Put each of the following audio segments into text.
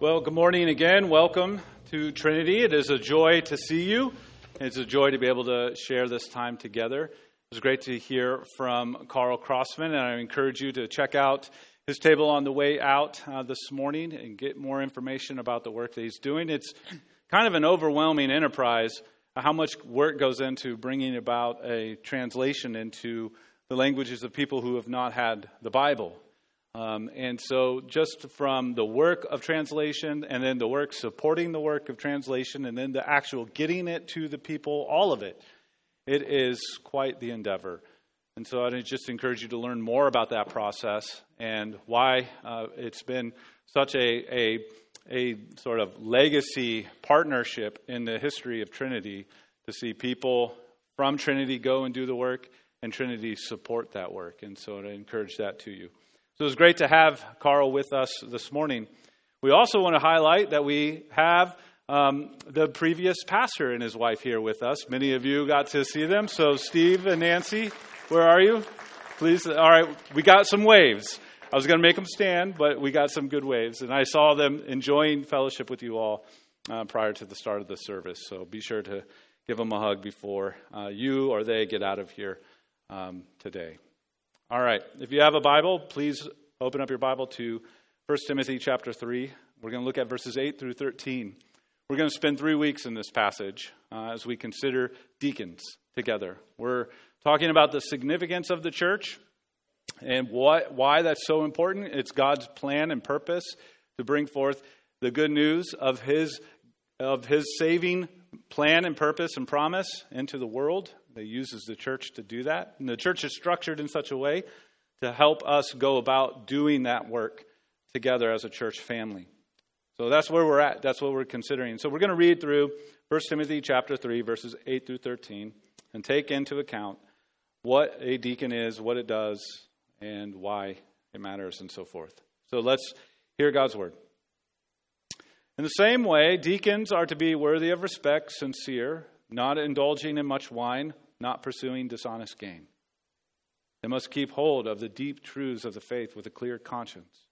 Well, good morning again. Welcome to Trinity. It is a joy to see you. It's a joy to be able to share this time together. It was great to hear from Carl Crossman, and I encourage you to check out his table on the way out uh, this morning and get more information about the work that he's doing. It's kind of an overwhelming enterprise how much work goes into bringing about a translation into the languages of people who have not had the Bible. Um, and so, just from the work of translation, and then the work supporting the work of translation, and then the actual getting it to the people, all of it, it is quite the endeavor. And so, I just encourage you to learn more about that process and why uh, it's been such a, a, a sort of legacy partnership in the history of Trinity to see people from Trinity go and do the work and Trinity support that work. And so, I encourage that to you. So it was great to have Carl with us this morning. We also want to highlight that we have um, the previous pastor and his wife here with us. Many of you got to see them. So, Steve and Nancy, where are you? Please. All right, we got some waves. I was going to make them stand, but we got some good waves. And I saw them enjoying fellowship with you all uh, prior to the start of the service. So be sure to give them a hug before uh, you or they get out of here um, today. All right. If you have a Bible, please open up your Bible to 1 Timothy chapter 3. We're going to look at verses 8 through 13. We're going to spend three weeks in this passage uh, as we consider deacons together. We're talking about the significance of the church and what, why that's so important. It's God's plan and purpose to bring forth the good news of His, of his saving plan and purpose and promise into the world He uses the church to do that. And the church is structured in such a way to help us go about doing that work together as a church family. So that's where we're at. That's what we're considering. So we're going to read through 1 Timothy chapter 3 verses 8 through 13 and take into account what a deacon is, what it does, and why it matters and so forth. So let's hear God's word. In the same way, deacons are to be worthy of respect, sincere, not indulging in much wine, not pursuing dishonest gain. They must keep hold of the deep truths of the faith with a clear conscience.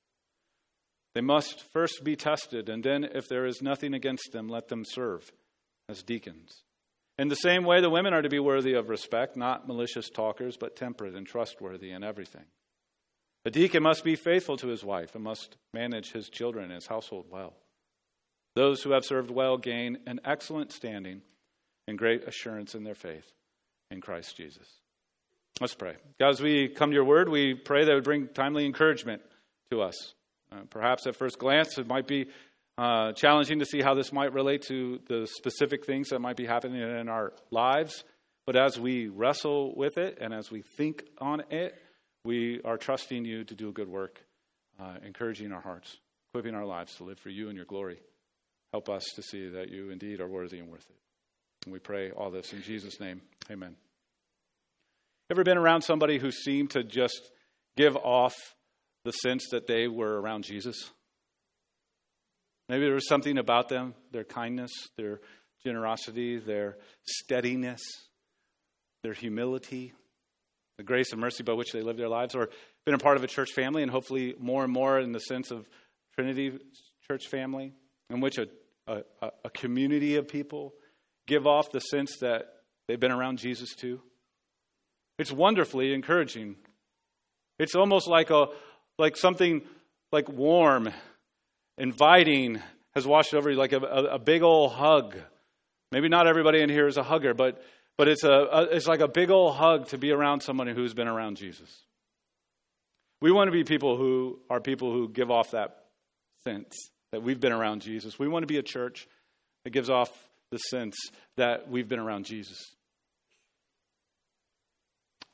They must first be tested, and then, if there is nothing against them, let them serve as deacons. In the same way, the women are to be worthy of respect, not malicious talkers, but temperate and trustworthy in everything. A deacon must be faithful to his wife and must manage his children and his household well. Those who have served well gain an excellent standing and great assurance in their faith in Christ Jesus. Let's pray. God, as we come to your word, we pray that it would bring timely encouragement to us. Uh, perhaps at first glance, it might be uh, challenging to see how this might relate to the specific things that might be happening in our lives. But as we wrestle with it and as we think on it, we are trusting you to do a good work, uh, encouraging our hearts, equipping our lives to live for you and your glory. Help us to see that you indeed are worthy and worth it. And we pray all this in Jesus' name. Amen. Ever been around somebody who seemed to just give off the sense that they were around Jesus? Maybe there was something about them, their kindness, their generosity, their steadiness, their humility, the grace and mercy by which they live their lives, or been a part of a church family, and hopefully more and more in the sense of Trinity church family, in which a, a, a community of people give off the sense that they've been around Jesus too. It's wonderfully encouraging. It's almost like a like something like warm, inviting has washed over you, like a, a, a big old hug. Maybe not everybody in here is a hugger, but but it's a, a it's like a big old hug to be around someone who's been around Jesus. We want to be people who are people who give off that sense that we've been around Jesus. We want to be a church that gives off the sense that we've been around Jesus.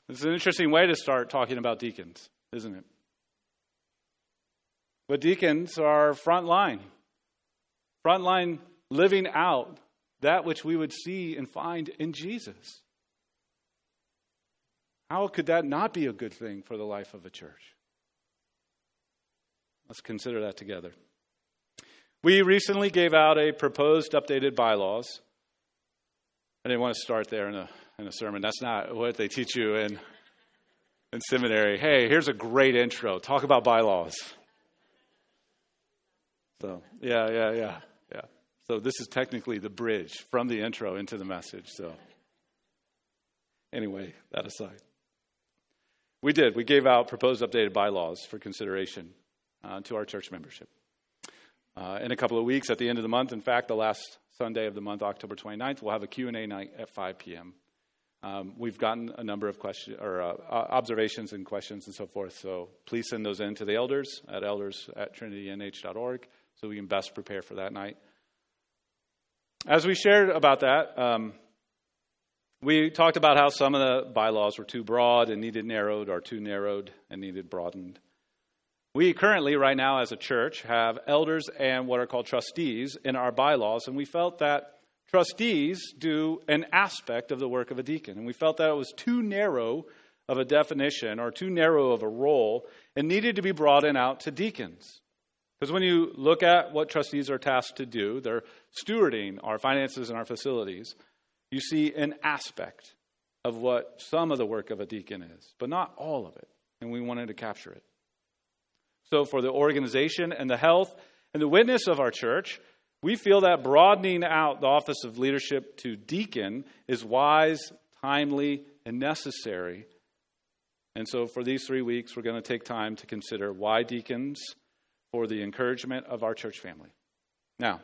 It's an interesting way to start talking about deacons, isn't it? But deacons are frontline, frontline living out that which we would see and find in Jesus. How could that not be a good thing for the life of a church? Let's consider that together. We recently gave out a proposed updated bylaws. I didn't want to start there in a, in a sermon. That's not what they teach you in, in seminary. Hey, here's a great intro. Talk about bylaws. So, yeah, yeah, yeah, yeah. So, this is technically the bridge from the intro into the message. So, anyway, that aside. We did. We gave out proposed updated bylaws for consideration uh, to our church membership. Uh, in a couple of weeks, at the end of the month, in fact, the last Sunday of the month, October 29th, we'll have a Q&A night at 5 p.m. Um, we've gotten a number of questions or uh, observations and questions and so forth. So please send those in to the elders at elders at trinitynh.org so we can best prepare for that night. As we shared about that, um, we talked about how some of the bylaws were too broad and needed narrowed, or too narrowed and needed broadened. We currently, right now, as a church, have elders and what are called trustees in our bylaws, and we felt that trustees do an aspect of the work of a deacon. And we felt that it was too narrow of a definition or too narrow of a role and needed to be broadened out to deacons. Because when you look at what trustees are tasked to do, they're stewarding our finances and our facilities you see an aspect of what some of the work of a deacon is, but not all of it. And we wanted to capture it. So, for the organization and the health and the witness of our church, we feel that broadening out the office of leadership to deacon is wise, timely, and necessary. And so, for these three weeks, we're going to take time to consider why deacons for the encouragement of our church family. Now,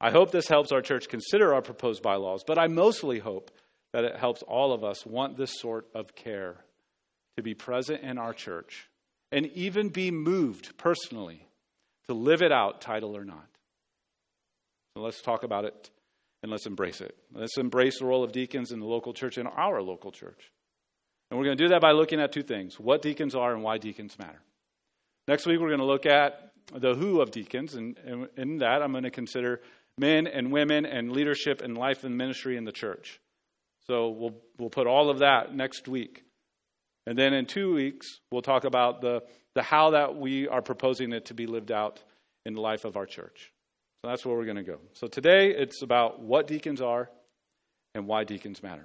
I hope this helps our church consider our proposed bylaws, but I mostly hope that it helps all of us want this sort of care to be present in our church and even be moved personally to live it out, title or not. So let's talk about it and let's embrace it. Let's embrace the role of deacons in the local church, in our local church. And we're going to do that by looking at two things what deacons are and why deacons matter. Next week, we're going to look at the who of deacons, and in that, I'm going to consider men and women and leadership and life and ministry in the church. So we'll, we'll put all of that next week. And then in two weeks, we'll talk about the, the how that we are proposing it to be lived out in the life of our church. So that's where we're going to go. So today, it's about what deacons are and why deacons matter.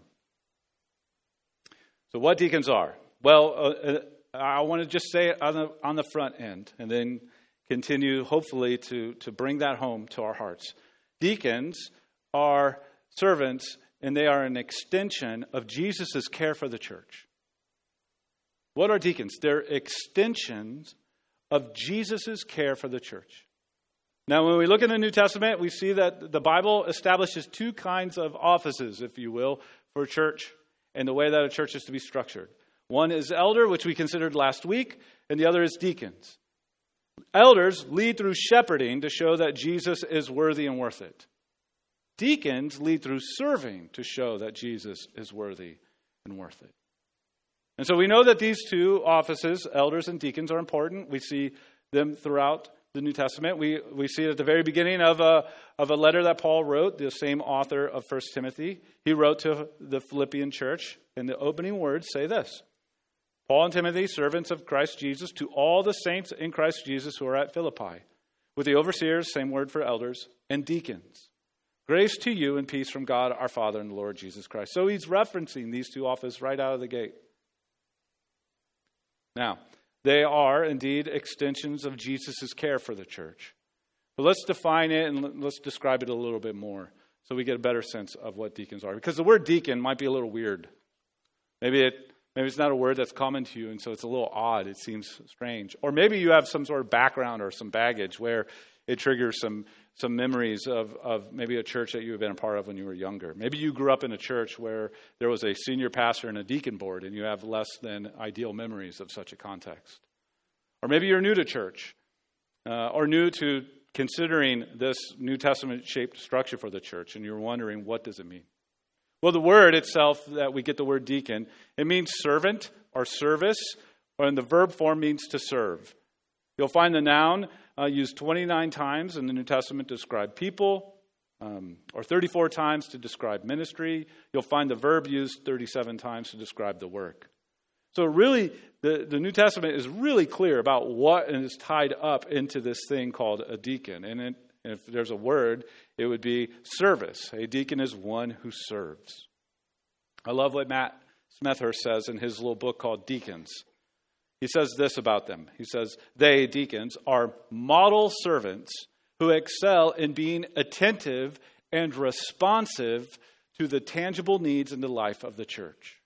So, what deacons are? Well, uh, uh I want to just say it on the, on the front end and then continue, hopefully, to, to bring that home to our hearts. Deacons are servants, and they are an extension of Jesus' care for the church. What are deacons? They're extensions of Jesus' care for the church. Now, when we look in the New Testament, we see that the Bible establishes two kinds of offices, if you will, for church and the way that a church is to be structured. One is elder, which we considered last week, and the other is deacons. Elders lead through shepherding to show that Jesus is worthy and worth it. Deacons lead through serving to show that Jesus is worthy and worth it. And so we know that these two offices, elders and deacons, are important. We see them throughout the New Testament. We, we see it at the very beginning of a, of a letter that Paul wrote, the same author of 1 Timothy. He wrote to the Philippian church, and the opening words say this Paul and Timothy, servants of Christ Jesus, to all the saints in Christ Jesus who are at Philippi, with the overseers, same word for elders, and deacons. Grace to you and peace from God our Father and the Lord Jesus Christ. So he's referencing these two offices right out of the gate. Now, they are indeed extensions of Jesus' care for the church. But let's define it and let's describe it a little bit more so we get a better sense of what deacons are. Because the word deacon might be a little weird. Maybe it Maybe it's not a word that's common to you, and so it's a little odd. It seems strange. Or maybe you have some sort of background or some baggage where it triggers some, some memories of, of maybe a church that you have been a part of when you were younger. Maybe you grew up in a church where there was a senior pastor and a deacon board, and you have less than ideal memories of such a context. Or maybe you're new to church, uh, or new to considering this New Testament shaped structure for the church, and you're wondering, what does it mean? Well, the word itself that we get the word deacon, it means servant or service, or in the verb form means to serve. You'll find the noun uh, used 29 times in the New Testament to describe people, um, or 34 times to describe ministry. You'll find the verb used 37 times to describe the work. So, really, the, the New Testament is really clear about what is tied up into this thing called a deacon. And it, if there's a word, it would be service. A deacon is one who serves. I love what Matt Smethurst says in his little book called Deacons. He says this about them. He says, They, deacons, are model servants who excel in being attentive and responsive to the tangible needs in the life of the church.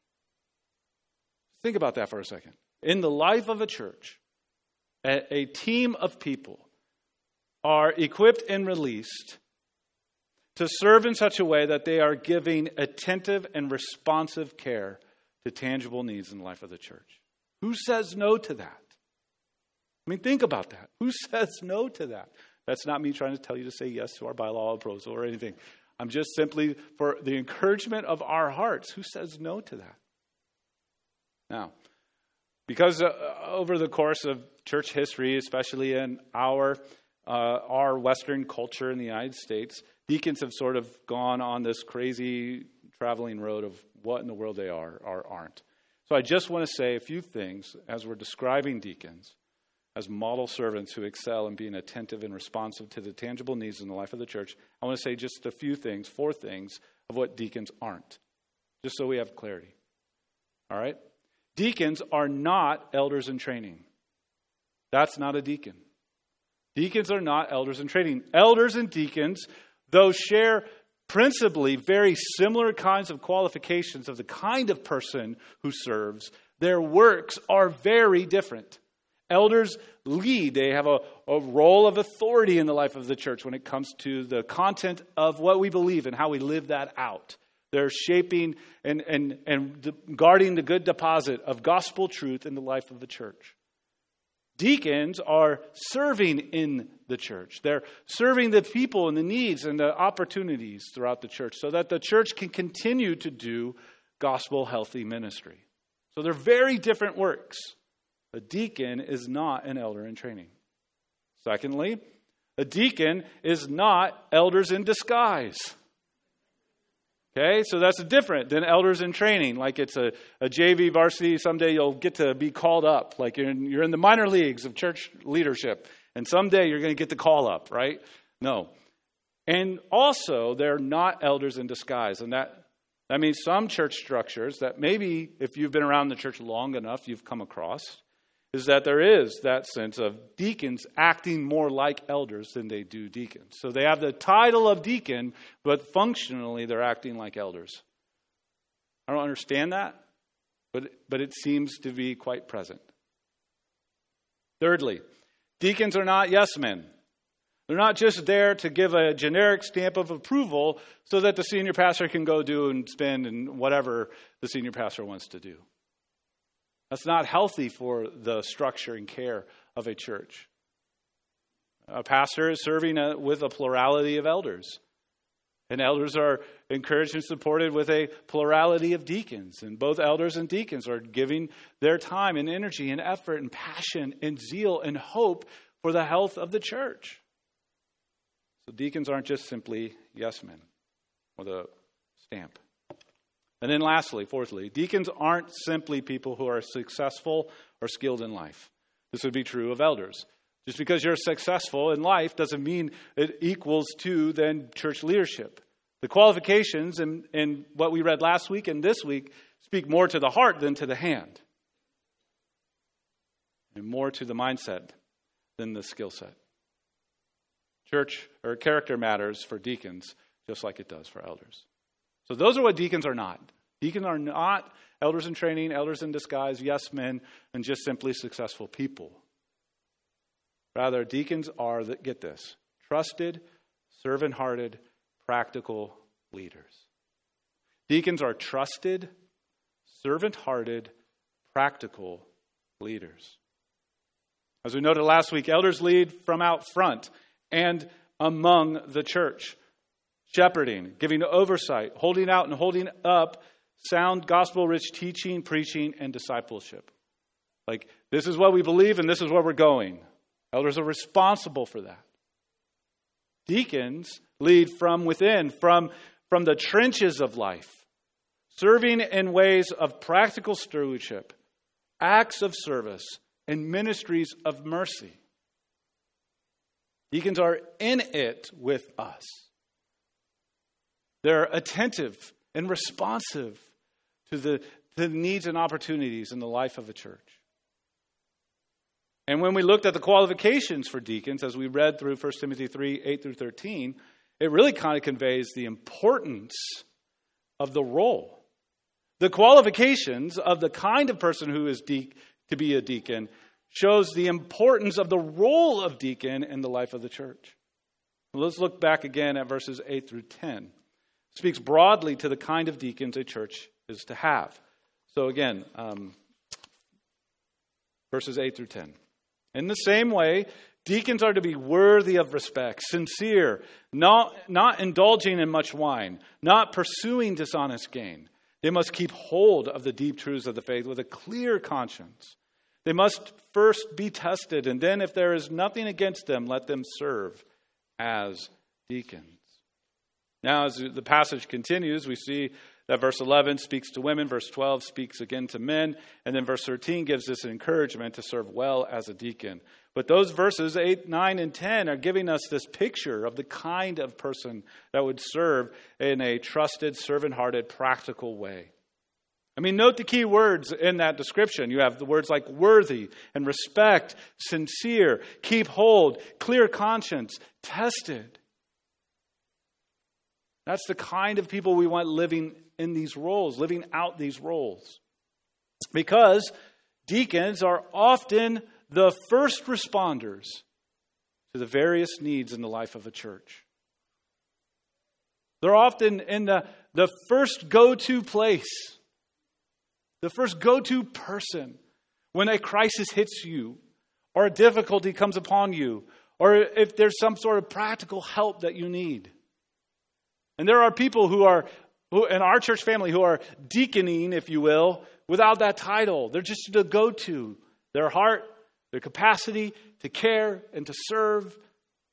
Think about that for a second. In the life of a church, a, team of people are equipped and released to serve in such a way that they are giving attentive and responsive care to tangible needs in the life of the church. Who says no to that? I mean, think about that. Who says no to that? That's not me trying to tell you to say yes to our bylaw proposal or anything. I'm just simply for the encouragement of our hearts. Who says no to that? Now, because uh, over the course of church history, especially in our uh, our Western culture in the United States, deacons have sort of gone on this crazy traveling road of what in the world they are or aren't. So I just want to say a few things as we're describing deacons as model servants who excel in being attentive and responsive to the tangible needs in the life of the church. I want to say just a few things, four things of what deacons aren't, just so we have clarity. All right? Deacons are not elders in training. That's not a deacon. Deacons are not elders in training. Elders and deacons, though share principally very similar kinds of qualifications of the kind of person who serves, their works are very different. Elders lead, they have a, a role of authority in the life of the church when it comes to the content of what we believe and how we live that out. They're shaping and, and, and guarding the good deposit of gospel truth in the life of the church. Deacons are serving in the church. They're serving the people and the needs and the opportunities throughout the church so that the church can continue to do gospel healthy ministry. So they're very different works. A deacon is not an elder in training. Secondly, a deacon is not elders in disguise. Okay, so that's different than elders in training. Like it's a, a JV varsity, someday you'll get to be called up. Like you're in, you're in the minor leagues of church leadership, and someday you're going to get the call up, right? No. And also, they're not elders in disguise. And that, that means some church structures that maybe if you've been around the church long enough, you've come across is that there is that sense of deacons acting more like elders than they do deacons. So they have the title of deacon, but functionally they're acting like elders. I don't understand that, but, but it seems to be quite present. Thirdly, deacons are not yes men. They're not just there to give a generic stamp of approval so that the senior pastor can go do and spend and whatever the senior pastor wants to do. That's not healthy for the structure and care of a church. A pastor is serving a, with a plurality of elders. And elders are encouraged and supported with a plurality of deacons. And both elders and deacons are giving their time and energy and effort and passion and zeal and hope for the health of the church. So deacons aren't just simply yes men with a stamp. And then, lastly, fourthly, deacons aren't simply people who are successful or skilled in life. This would be true of elders. Just because you're successful in life doesn't mean it equals to then church leadership. The qualifications in, in what we read last week and this week speak more to the heart than to the hand, and more to the mindset than the skill set. Church or character matters for deacons just like it does for elders. So those are what deacons are not. Deacons are not elders in training, elders in disguise, yes men, and just simply successful people. Rather, deacons are, get this, trusted, servant hearted, practical leaders. Deacons are trusted, servant hearted, practical leaders. As we noted last week, elders lead from out front and among the church shepherding, giving oversight, holding out and holding up sound gospel rich teaching, preaching, and discipleship. Like, this is what we believe and this is where we're going. Elders are responsible for that. Deacons lead from within, from, from the trenches of life, serving in ways of practical stewardship, acts of service, and ministries of mercy. Deacons are in it with us. They're attentive and responsive to the, the needs and opportunities in the life of a church. And when we looked at the qualifications for deacons, as we read through 1 Timothy 3 8 through 13, it really kind of conveys the importance of the role. The qualifications of the kind of person who is de- to be a deacon shows the importance of the role of deacon in the life of the church. Let's look back again at verses 8 through 10. Speaks broadly to the kind of deacons a church is to have. So again, um, verses 8 through 10. In the same way, deacons are to be worthy of respect, sincere, not, not indulging in much wine, not pursuing dishonest gain. They must keep hold of the deep truths of the faith with a clear conscience. They must first be tested, and then, if there is nothing against them, let them serve as deacons. Now, as the passage continues, we see that verse 11 speaks to women, verse 12 speaks again to men, and then verse 13 gives us an encouragement to serve well as a deacon. But those verses 8, 9, and 10 are giving us this picture of the kind of person that would serve in a trusted, servant hearted, practical way. I mean, note the key words in that description. You have the words like worthy and respect, sincere, keep hold, clear conscience, tested. That's the kind of people we want living in these roles, living out these roles. Because deacons are often the first responders to the various needs in the life of a church. They're often in the, the first go to place the first go to person when a crisis hits you, or a difficulty comes upon you, or if there's some sort of practical help that you need. And there are people who are, who, in our church family, who are deaconing, if you will, without that title. They're just the go to. Their heart, their capacity to care and to serve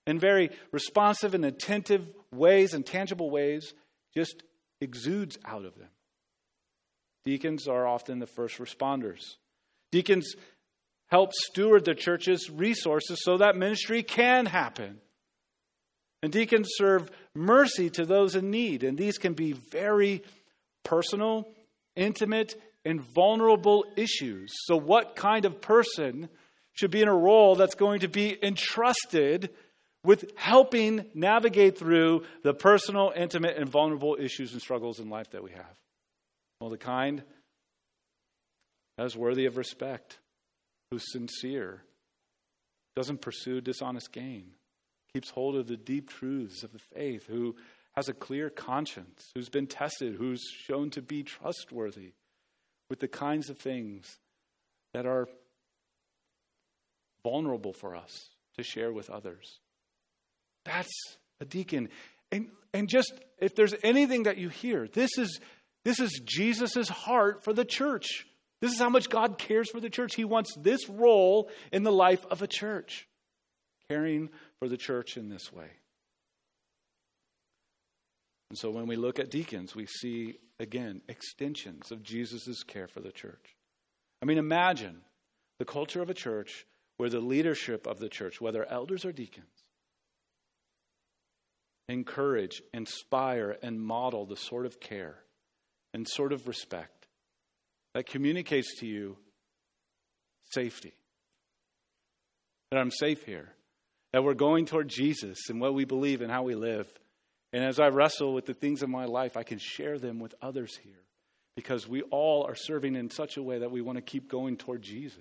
in very responsive and attentive ways and tangible ways just exudes out of them. Deacons are often the first responders. Deacons help steward the church's resources so that ministry can happen. And deacons serve mercy to those in need. And these can be very personal, intimate, and vulnerable issues. So, what kind of person should be in a role that's going to be entrusted with helping navigate through the personal, intimate, and vulnerable issues and struggles in life that we have? Well, the kind that is worthy of respect, who's sincere, doesn't pursue dishonest gain, keeps hold of the deep truths of the faith, who has a clear conscience, who's been tested, who's shown to be trustworthy with the kinds of things that are vulnerable for us to share with others. That's a deacon. And, and just if there's anything that you hear, this is this is Jesus' heart for the church. This is how much God cares for the church. He wants this role in the life of a church, caring for the church in this way. And so when we look at deacons, we see, again, extensions of Jesus' care for the church. I mean, imagine the culture of a church where the leadership of the church, whether elders or deacons, encourage, inspire, and model the sort of care and sort of respect that communicates to you safety. That I'm safe here. That we're going toward Jesus and what we believe and how we live. And as I wrestle with the things of my life, I can share them with others here because we all are serving in such a way that we want to keep going toward Jesus.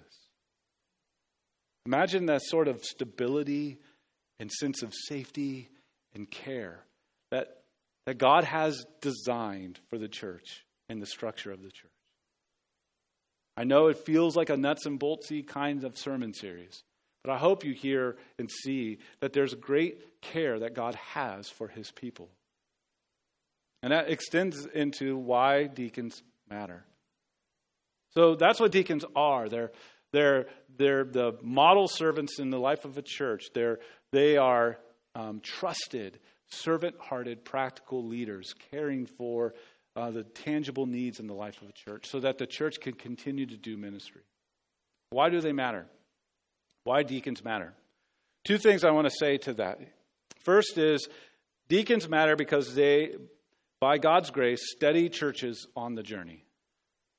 Imagine that sort of stability and sense of safety and care that that God has designed for the church and the structure of the church. I know it feels like a nuts and boltsy kind of sermon series, but I hope you hear and see that there's great care that God has for his people. And that extends into why deacons matter. So that's what deacons are. They're, they're, they're the model servants in the life of a church. They're, they are um, trusted servant hearted, practical leaders caring for uh, the tangible needs in the life of a church so that the church can continue to do ministry. Why do they matter? Why deacons matter? Two things I want to say to that. First is deacons matter because they, by God's grace, steady churches on the journey.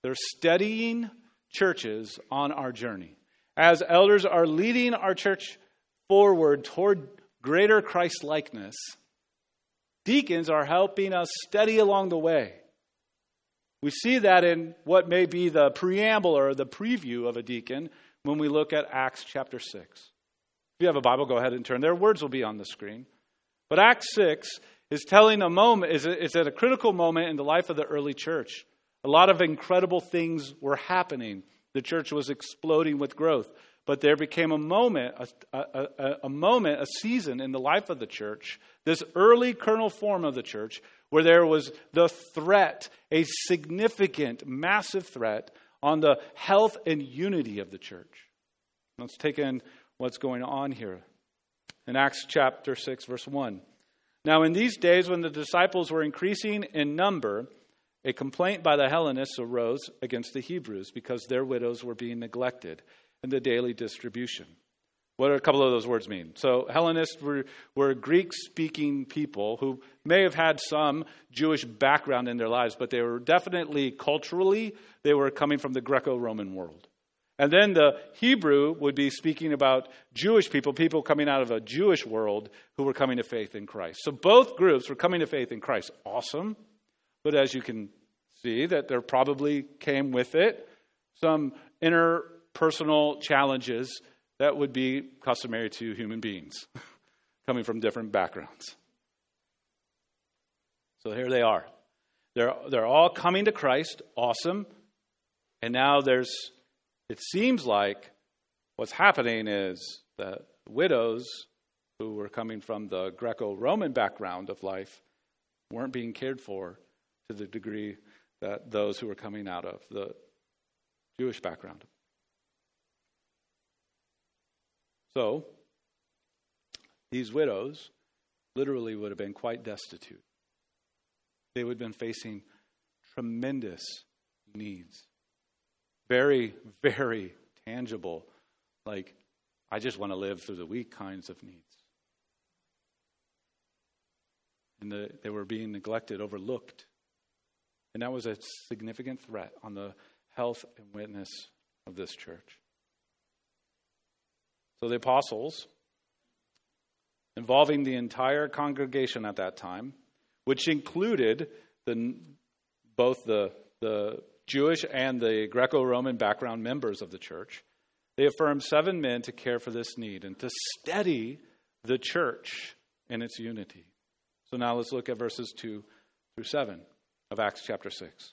They're steadying churches on our journey. as elders are leading our church forward toward greater Christ likeness, deacons are helping us steady along the way. We see that in what may be the preamble or the preview of a deacon when we look at Acts chapter 6. If you have a Bible, go ahead and turn there. Words will be on the screen. But Acts 6 is telling a moment, is, is at a critical moment in the life of the early church. A lot of incredible things were happening. The church was exploding with growth. But there became a moment, a, a, a, a moment, a season in the life of the church, this early kernel form of the church, where there was the threat, a significant, massive threat on the health and unity of the church. Let's take in what's going on here. In Acts chapter 6, verse 1. Now, in these days, when the disciples were increasing in number, a complaint by the Hellenists arose against the Hebrews because their widows were being neglected in the daily distribution. What do a couple of those words mean? So, Hellenists were, were Greek speaking people who may have had some Jewish background in their lives, but they were definitely culturally, they were coming from the Greco Roman world. And then the Hebrew would be speaking about Jewish people, people coming out of a Jewish world who were coming to faith in Christ. So both groups were coming to faith in Christ. Awesome. But as you can see, that there probably came with it some interpersonal challenges that would be customary to human beings coming from different backgrounds. So here they are. They're, they're all coming to Christ. Awesome. And now there's, it seems like what's happening is that widows who were coming from the Greco Roman background of life weren't being cared for to the degree that those who were coming out of the Jewish background. So, these widows literally would have been quite destitute. They would have been facing tremendous needs. Very, very tangible, like, I just want to live through the week kinds of needs. And the, they were being neglected, overlooked. And that was a significant threat on the health and witness of this church. So the apostles, involving the entire congregation at that time, which included the, both the, the Jewish and the Greco Roman background members of the church, they affirmed seven men to care for this need and to steady the church in its unity. So now let's look at verses 2 through 7 of Acts chapter 6.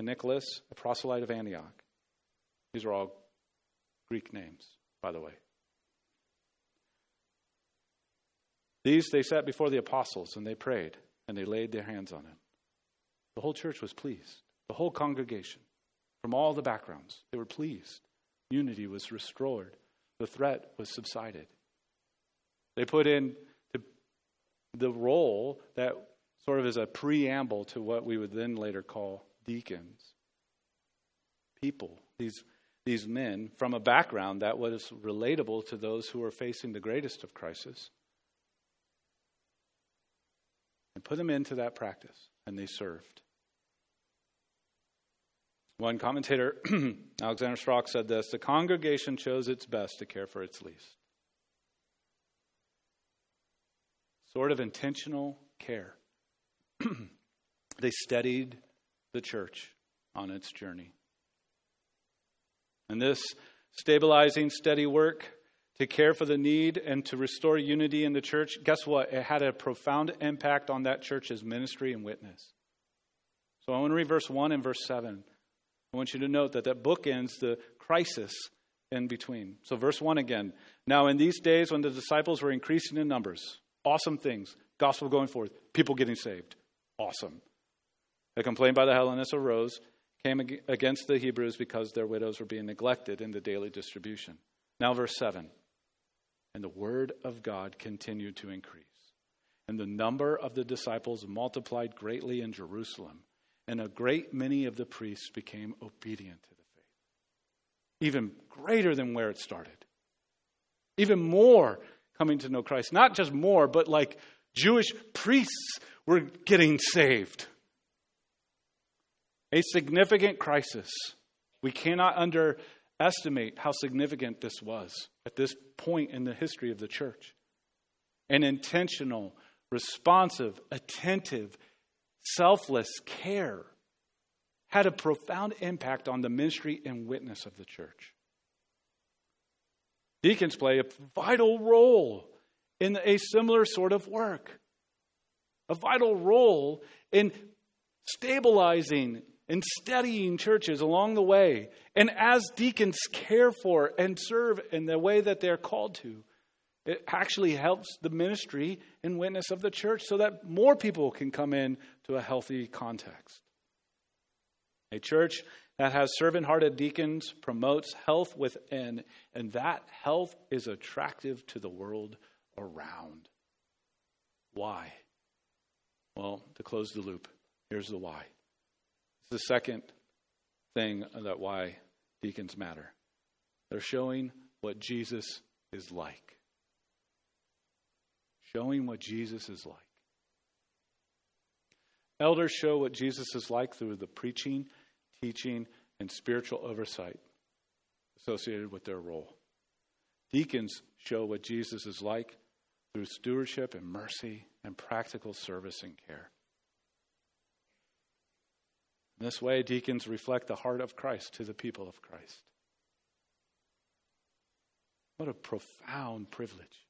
and Nicholas, a proselyte of Antioch. These are all Greek names, by the way. These they sat before the apostles, and they prayed, and they laid their hands on him. The whole church was pleased, the whole congregation, from all the backgrounds. They were pleased. Unity was restored, the threat was subsided. They put in the, the role that sort of is a preamble to what we would then later call deacons. People, these, these men from a background that was relatable to those who were facing the greatest of crises. And put them into that practice, and they served. One commentator, Alexander Strauch, said this The congregation chose its best to care for its least. Sort of intentional care. they steadied the church on its journey. And this stabilizing, steady work to care for the need and to restore unity in the church, guess what? It had a profound impact on that church's ministry and witness. So I want to read verse 1 and verse 7. I want you to note that that book ends the crisis in between. So, verse 1 again. Now, in these days when the disciples were increasing in numbers, awesome things, gospel going forth, people getting saved, awesome. A complaint by the Hellenists arose, came against the Hebrews because their widows were being neglected in the daily distribution. Now, verse 7 And the word of God continued to increase, and the number of the disciples multiplied greatly in Jerusalem, and a great many of the priests became obedient to the faith. Even greater than where it started. Even more coming to know Christ. Not just more, but like Jewish priests were getting saved. A significant crisis. We cannot underestimate how significant this was at this point in the history of the church. An intentional, responsive, attentive, selfless care had a profound impact on the ministry and witness of the church. Deacons play a vital role in a similar sort of work, a vital role in stabilizing and steadying churches along the way. And as deacons care for and serve in the way that they're called to, it actually helps the ministry and witness of the church so that more people can come in to a healthy context. A church that has servant hearted deacons promotes health within, and that health is attractive to the world around. Why? Well, to close the loop, here's the why. The second thing that why deacons matter. They're showing what Jesus is like. Showing what Jesus is like. Elders show what Jesus is like through the preaching, teaching, and spiritual oversight associated with their role. Deacons show what Jesus is like through stewardship and mercy and practical service and care. In this way, deacons reflect the heart of Christ to the people of Christ. What a profound privilege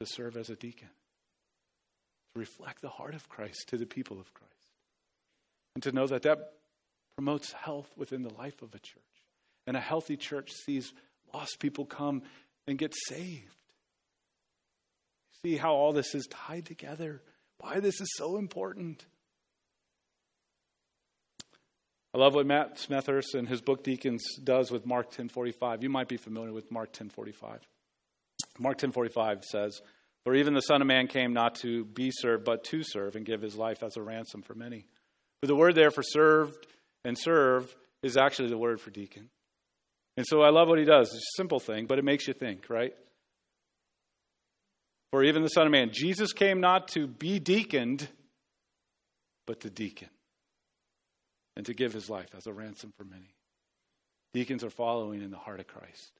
to serve as a deacon, to reflect the heart of Christ to the people of Christ, and to know that that promotes health within the life of a church. And a healthy church sees lost people come and get saved. See how all this is tied together, why this is so important. I love what Matt Smethurst in his book Deacons does with Mark 10:45. You might be familiar with Mark 10:45. Mark 10:45 says, "For even the Son of Man came not to be served, but to serve and give his life as a ransom for many." But the word there for served and serve is actually the word for deacon. And so I love what he does. It's a simple thing, but it makes you think, right? For even the Son of Man, Jesus came not to be deaconed, but to deacon and to give his life as a ransom for many. Deacons are following in the heart of Christ,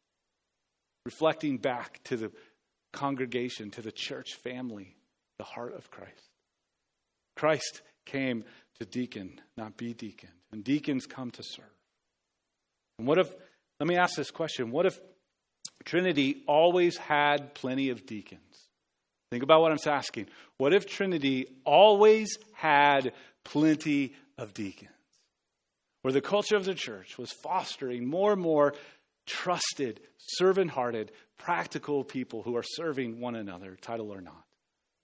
reflecting back to the congregation, to the church family, the heart of Christ. Christ came to deacon, not be deaconed, and deacons come to serve. And what if, let me ask this question what if Trinity always had plenty of deacons? Think about what I'm asking. What if Trinity always had plenty of deacons? Where the culture of the church was fostering more and more trusted, servant hearted, practical people who are serving one another, title or not.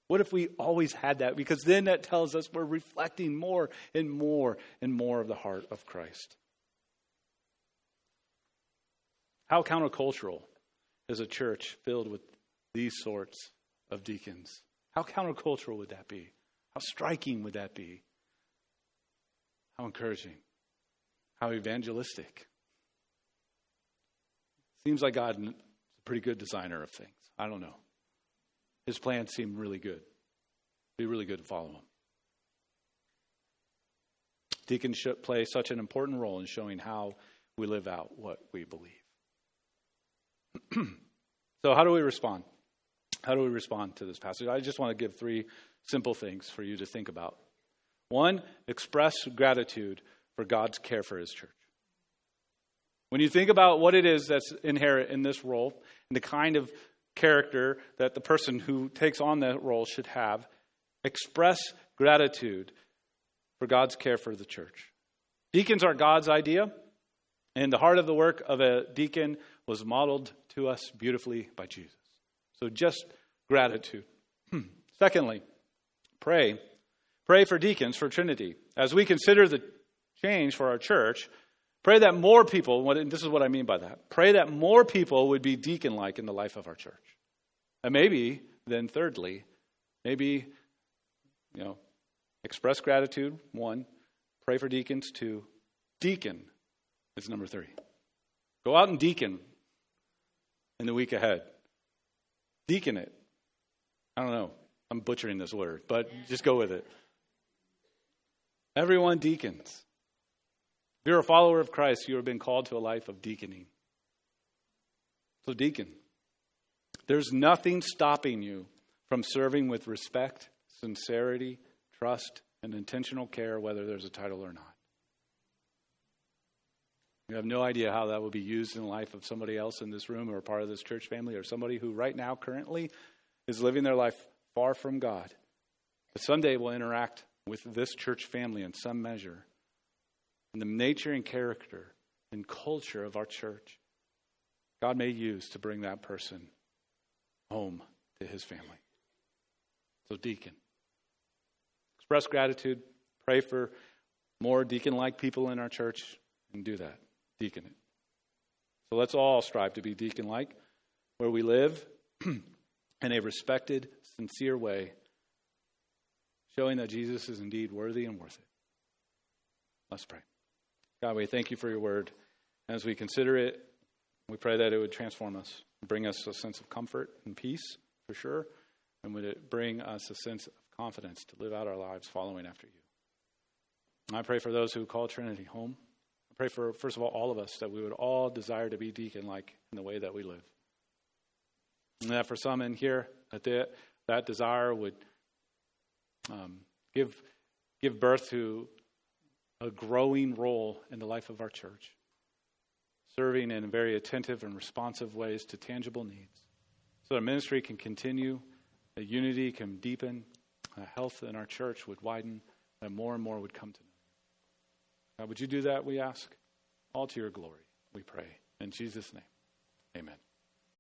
What if we always had that? Because then that tells us we're reflecting more and more and more of the heart of Christ. How countercultural is a church filled with these sorts of deacons? How countercultural would that be? How striking would that be? How encouraging. How evangelistic. Seems like God is a pretty good designer of things. I don't know. His plans seem really good. It'd be really good to follow him. Deacons should play such an important role in showing how we live out what we believe. so, how do we respond? How do we respond to this passage? I just want to give three simple things for you to think about. One, express gratitude for God's care for his church. When you think about what it is that's inherent in this role and the kind of character that the person who takes on that role should have, express gratitude for God's care for the church. Deacons are God's idea, and the heart of the work of a deacon was modeled to us beautifully by Jesus. So just gratitude. Hmm. Secondly, pray. Pray for deacons for Trinity. As we consider the change for our church, Pray that more people, what, this is what I mean by that, pray that more people would be deacon like in the life of our church. And maybe, then thirdly, maybe, you know, express gratitude, one, pray for deacons, two, deacon is number three. Go out and deacon in the week ahead. Deacon it. I don't know. I'm butchering this word, but just go with it. Everyone deacons. If you're a follower of Christ, you have been called to a life of deaconing. So, deacon. There's nothing stopping you from serving with respect, sincerity, trust, and intentional care, whether there's a title or not. You have no idea how that will be used in the life of somebody else in this room or part of this church family or somebody who right now currently is living their life far from God. But someday will interact with this church family in some measure. And the nature and character and culture of our church, God may use to bring that person home to his family. So, deacon, express gratitude, pray for more deacon like people in our church, and do that. Deacon it. So, let's all strive to be deacon like where we live in a respected, sincere way, showing that Jesus is indeed worthy and worth it. Let's pray. God, we thank you for your word. As we consider it, we pray that it would transform us, bring us a sense of comfort and peace, for sure, and would it bring us a sense of confidence to live out our lives following after you. I pray for those who call Trinity home. I pray for, first of all, all of us that we would all desire to be deacon like in the way that we live. And that for some in here, that they, that desire would um, give, give birth to a growing role in the life of our church, serving in very attentive and responsive ways to tangible needs, so that ministry can continue, that unity can deepen, health in our church would widen, that more and more would come to know. God, would you do that, we ask? All to your glory, we pray. In Jesus' name, amen.